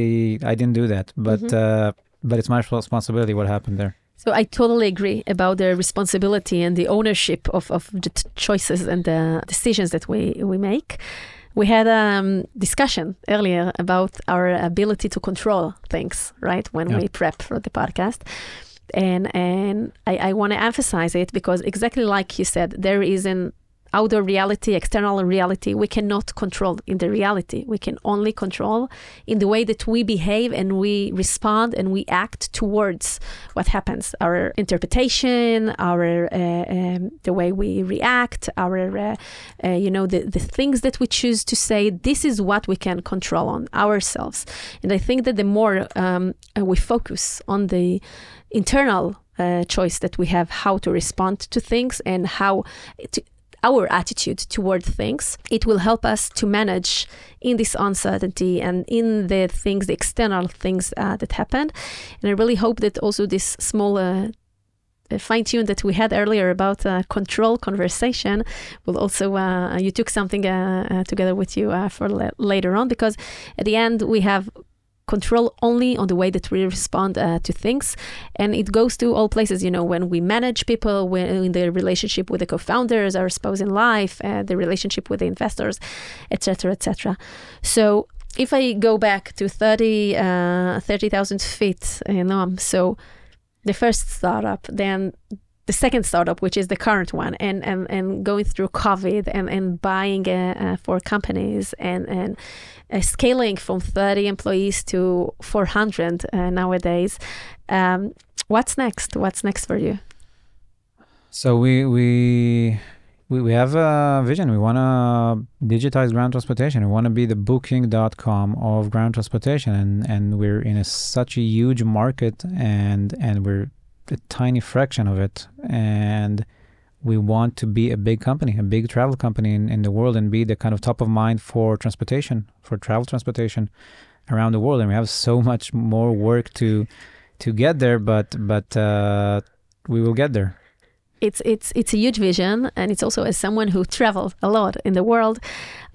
i didn't do that but Mhm. uh but it's my responsibility what happened there So I totally agree about the responsibility and the ownership of, of the t- choices and the decisions that we, we make. We had a um, discussion earlier about our ability to control things, right? When Yeah. we prep for the podcast. And and I, I want to emphasize it because exactly like you said, there is an outdoor reality, external reality. We cannot control in the reality. We can only control in the way that we behave and we respond and we act towards what happens our interpretation our uh, um, the way we react our uh, uh, you know the, the things that we choose to say this is what we can control on ourselves and i think that the more um, uh, we focus on the internal uh, choice that we have how to respond to things and how to, our attitude toward things, it will help us to manage in this uncertainty and in the things, the external things uh, that happen. And I really hope that also this small uh, fine tune that we had earlier about uh, control conversation will also, uh, you took something uh, uh, together with you uh, for la- later on, because at the end we have control only on the way that we respond uh, to things. And it goes to all places you know when we manage people when in the relationship with the co-founders our spouse in life uh, the relationship with the investors etc etc so if I go back to 30, uh, 30,000 feet, you know, so the first startup, then the second startup, which is the current one, and and, and going through COVID and and buying uh, uh, for companies and and uh, scaling from 30 employees to 400 uh, nowadays. Um, what's next? What's next for you? So we we we, we have a vision. We want to digitize ground transportation. We want to be the booking.com of ground transportation and and we're in a, such a huge market and and we're a tiny fraction of it and we want to be a big company, a big travel company in, in the world and be the kind of top of mind for transportation, for travel transportation around the world. And we have so much more work to to get there, but but uh, we will get there it's it's it's a huge vision and it's also as someone who traveled a lot in the world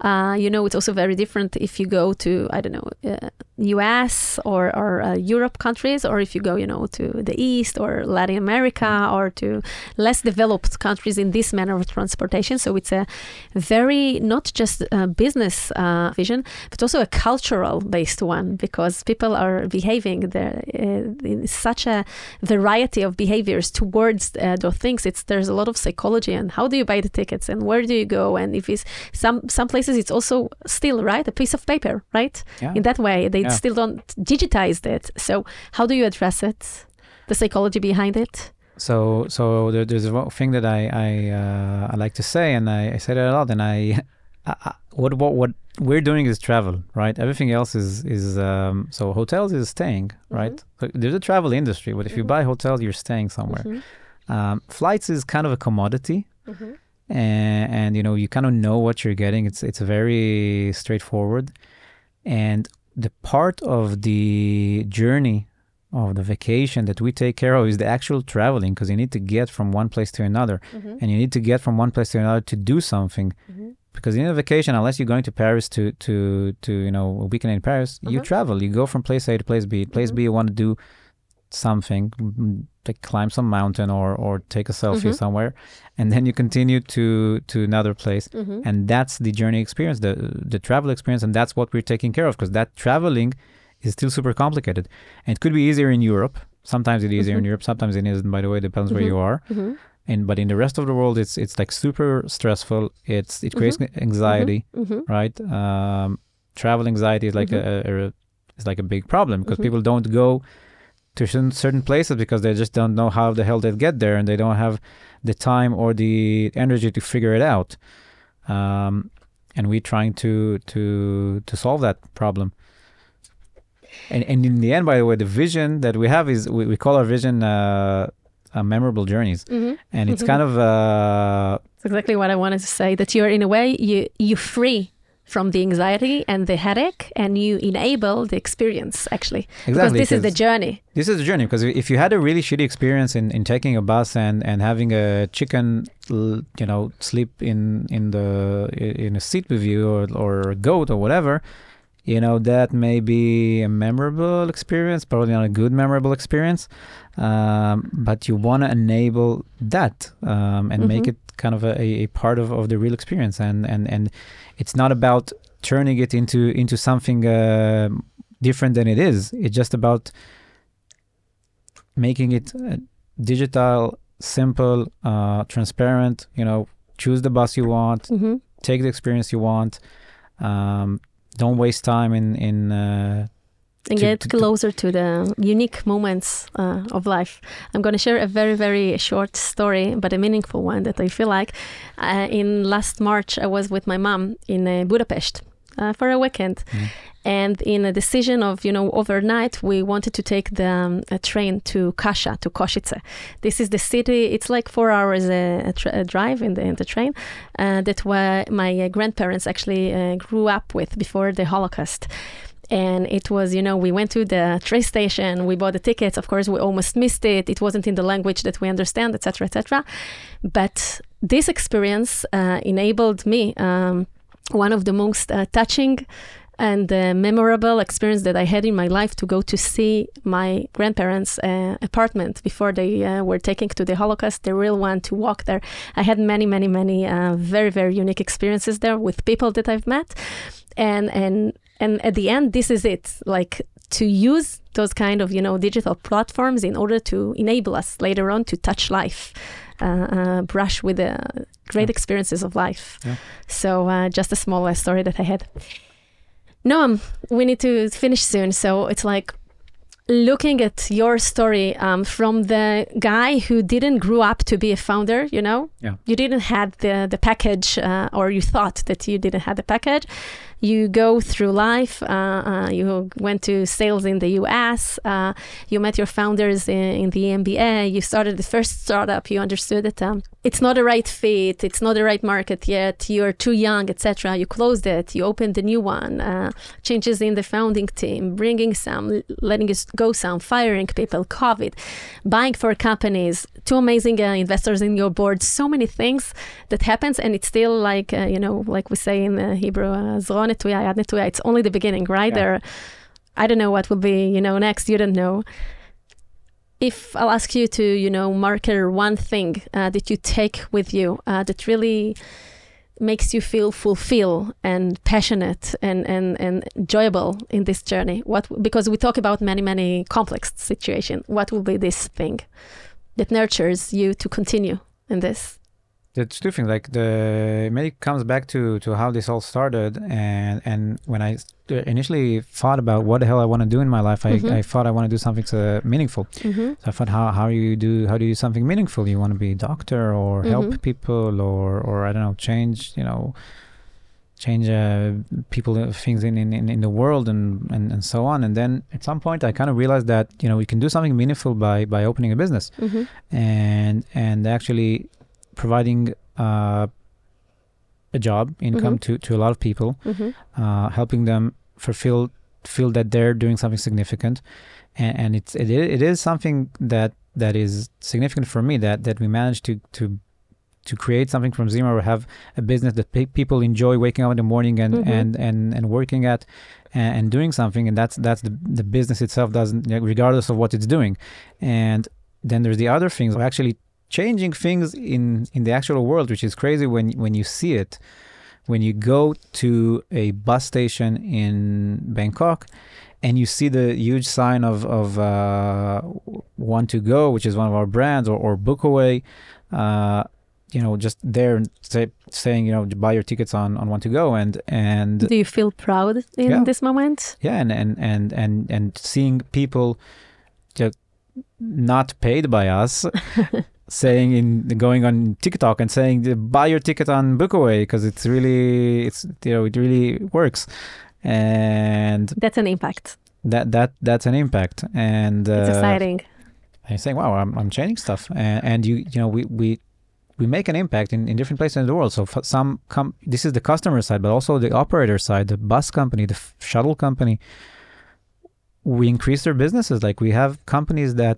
uh, you know it's also very different if you go to i don't know uh, us or, or uh, europe countries or if you go you know to the east or latin america mm-hmm. or to less developed countries in this manner of transportation so it's a very not just a business uh, vision but also a cultural based one because people are behaving there uh, in such a variety of behaviors towards uh, those things it's there's a lot of psychology and how do you buy the tickets and where do you go and if it's some some places it's also still right a piece of paper right yeah. in that way they yeah. still don't digitize it so how do you address it the psychology behind it so so there, there's one thing that I I, uh, I like to say and I, I say that a lot and I, I, what what what we're doing is travel right everything else is is um, so hotels is staying right mm-hmm. so there's a travel industry but if mm-hmm. you buy hotels you're staying somewhere mm-hmm. Um, flights is kind of a commodity, mm-hmm. and, and, you know you kind of know what you're getting. It's it's very straightforward, and the part of the journey of the vacation that we take care of is the actual traveling because you need to get from one place to another, mm-hmm. and you need to get from one place to another to do something. Mm-hmm. Because in a vacation, unless you're going to Paris to to to you know a weekend in Paris, you uh-huh. travel. You go from place A to place B. Place mm-hmm. B, you want to do something like climb some mountain or or take a selfie mm-hmm. somewhere and then you continue to to another place mm-hmm. and that's the journey experience the the travel experience and that's what we're taking care of because that traveling is still super complicated and it could be easier in Europe sometimes it's easier mm-hmm. in Europe sometimes it isn't by the way depends where you mm-hmm. are mm-hmm. and but in the rest of the world it's it's like super stressful it's it creates mm-hmm. anxiety right um, travel anxiety is like a, a, a is like a big problem because people don't go to certain places because they just don't know how the hell they get there and they don't have the time or the energy to figure it out. Um, and we're trying to to to solve that problem. And and in the end, by the way, the vision that we have is we, we call our vision uh, uh, memorable journeys, mm-hmm. and it's kind of. Uh, That's exactly what I wanted to say. That you're in a way you you free from the anxiety and the headache and you enable the experience actually. Exactly, because this is the journey. This is the journey because if you had a really shitty experience in, in taking a bus and, and having a chicken you know sleep in in the in a seat with you or, or a goat or whatever you know that may be a memorable experience probably not a good memorable experience um, but you want to enable that um, and mm-hmm. make it kind of a, a part of, of the real experience and and and it's not about turning it into into something uh, different than it is it's just about making it uh, digital simple uh, transparent you know choose the bus you want mm-hmm. take the experience you want um, don't waste time in in uh, and to, get to, closer to the unique moments uh, of life. I'm going to share a very, very short story, but a meaningful one that I feel like. Uh, in last March, I was with my mom in uh, Budapest uh, for a weekend. Mm. And in a decision of, you know, overnight, we wanted to take the um, a train to Kasha, to Košice. This is the city, it's like four hours a, a, tra- a drive in the, in the train uh, that were my grandparents actually uh, grew up with before the Holocaust and it was you know we went to the train station we bought the tickets of course we almost missed it it wasn't in the language that we understand etc etc but this experience uh, enabled me um, one of the most uh, touching and uh, memorable experience that I had in my life to go to see my grandparents' uh, apartment before they uh, were taken to the Holocaust, the real one, to walk there. I had many, many, many uh, very, very unique experiences there with people that I've met and and and at the end, this is it. Like to use those kind of you know digital platforms in order to enable us later on to touch life, uh, uh, brush with the great experiences of life. Yeah. So uh, just a small uh, story that I had. Noam, we need to finish soon. So it's like looking at your story um, from the guy who didn't grow up to be a founder, you know, Yeah. you didn't had the the package, uh, or you thought that you didn't have the package you go through life. Uh, uh, you went to sales in the US. Uh, you met your founders in, in, the MBA. You started the first startup. You understood that um, it's not the right fit. It's not the right market yet. You're too young, etc. You closed it. You opened the new one. changes in the founding team, bringing some, letting go some, firing people, COVID, buying for companies, two amazing uh, investors in your board, so many things that happens, and it's still like uh, you know, like we say in uh, Hebrew, uh, נטויה, יד נטויה." It's only the beginning, right? Yeah. There, I don't know what will be, you know, next. You don't know. If I'll ask you to, you know, marker one thing uh, that you take with you uh, that really makes you feel fulfilled and passionate and, and, and enjoyable in this journey, what because we talk about many many complex situation. What will be this thing that nurtures you to continue in this? It's two things. Like the maybe it comes back to to how this all started, and and when I initially thought about what the hell I want to do in my life, I, Mhm. I thought I want to do something uh, meaningful. Mm-hmm. So I thought, how how you do how do you do something meaningful? You want to be a doctor or help Mhm. people or or I don't know, change you know, change uh, people uh, things in, in in in the world and, and and so on. And then at some point, I kind of realized that you know we can do something meaningful by by opening a business Mm-hmm. and and actually providing uh, a job income Mhm. to to a lot of people Mm-hmm. uh, helping them fulfill feel that they're doing something significant and, and it's it, it is something that that is significant for me that that we managed to to to create something from zero or have a business that pe- people enjoy waking up in the morning and Mhm. and and and working at and, and doing something and that's that's the the business itself doesn't regardless of what it's doing and then there's the other things of actually changing things in in the actual world which is crazy when when you see it when you go to a bus station in Bangkok and you see the huge sign of of uh, Want to Go, which is one of our brands, or, or Bookaway, uh, you know, just there say, saying, you know, buy your tickets on on Want to Go, and and Do you feel proud in Yeah. this moment? yeah, and and and and and seeing people just not paid by us. saying in going on TikTok and saying buy your ticket on Bookaway because it's really it's you know it really works. And That's an impact. that that that's an impact. And uh, It's exciting. and you're saying wow I'm, I'm changing stuff. And, and you you know we we we make an impact in, in different places in the world. So for some com- this is the customer side but also the operator side the bus company the f- shuttle company. We increase their businesses. Like we have companies that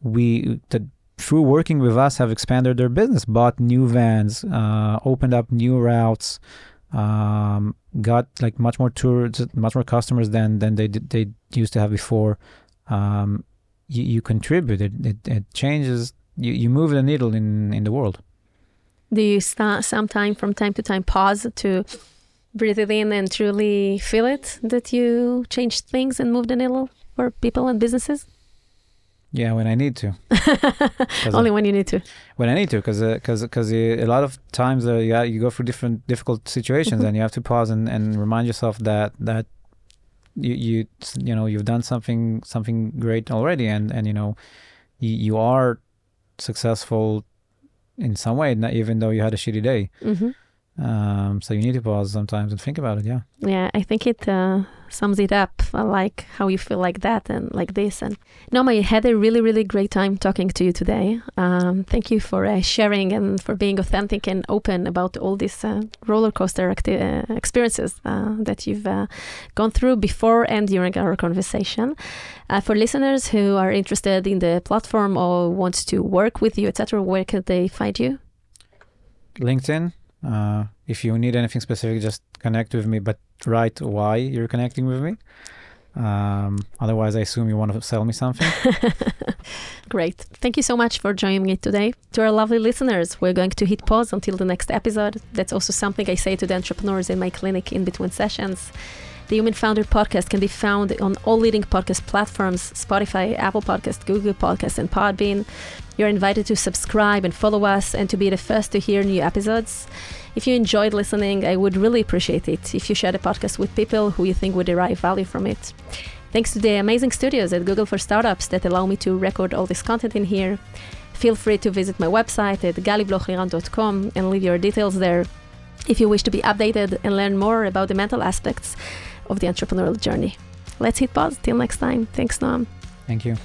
we that through working with us have expanded their business bought new vans uh, opened up new routes um, got like much more tours much more customers than than they did, they used to have before um, you, you contribute it, it it changes you, you move the needle in in the world Do you start sometime from time to time pause to breathe it in and truly feel it that you changed things and moved the needle for people and businesses? Yeah when i need to. Only when you need to. when I need to, because because because a lot of times uh, you you go through different difficult situations, Mhm. and you have to pause and, and remind yourself that that you you you know you've done something something great already, and and you know you, you are successful in some way, not even though you had a shitty day. hmm Um, so you need to pause sometimes and think about it. Yeah. Yeah, I think it uh, sums it up. I like how you feel like that and like this. And Noam, I had a really, really great time talking to you today. Um, thank you for uh, sharing and for being authentic and open about all these uh, roller coaster acti- uh, experiences uh, that you've uh, gone through before and during our conversation. Uh, for listeners who are interested in the platform or want to work with you, etc., where can they find you? LinkedIn. Uh, if you need anything specific, just connect with me, but write why you're connecting with me. Um, otherwise, I assume you want to sell me something. Great. Thank you so much for joining me today. To our lovely listeners, we're going to hit pause until the next episode. That's also something I say to the entrepreneurs in my clinic in between sessions. The Human Founder podcast can be found on all leading podcast platforms Spotify, Apple Podcast, Google Podcast, and Podbean. You're invited to subscribe and follow us and to be the first to hear new episodes. If you enjoyed listening, I would really appreciate it if you share the podcast with people who you think would derive value from it. Thanks to the amazing studios at Google for Startups that allow me to record all this content in here. Feel free to visit my website at galiblochilan.com and leave your details there if you wish to be updated and learn more about the mental aspects of the entrepreneurial journey. Let's hit pause. Till next time. Thanks, Noam. Thank you.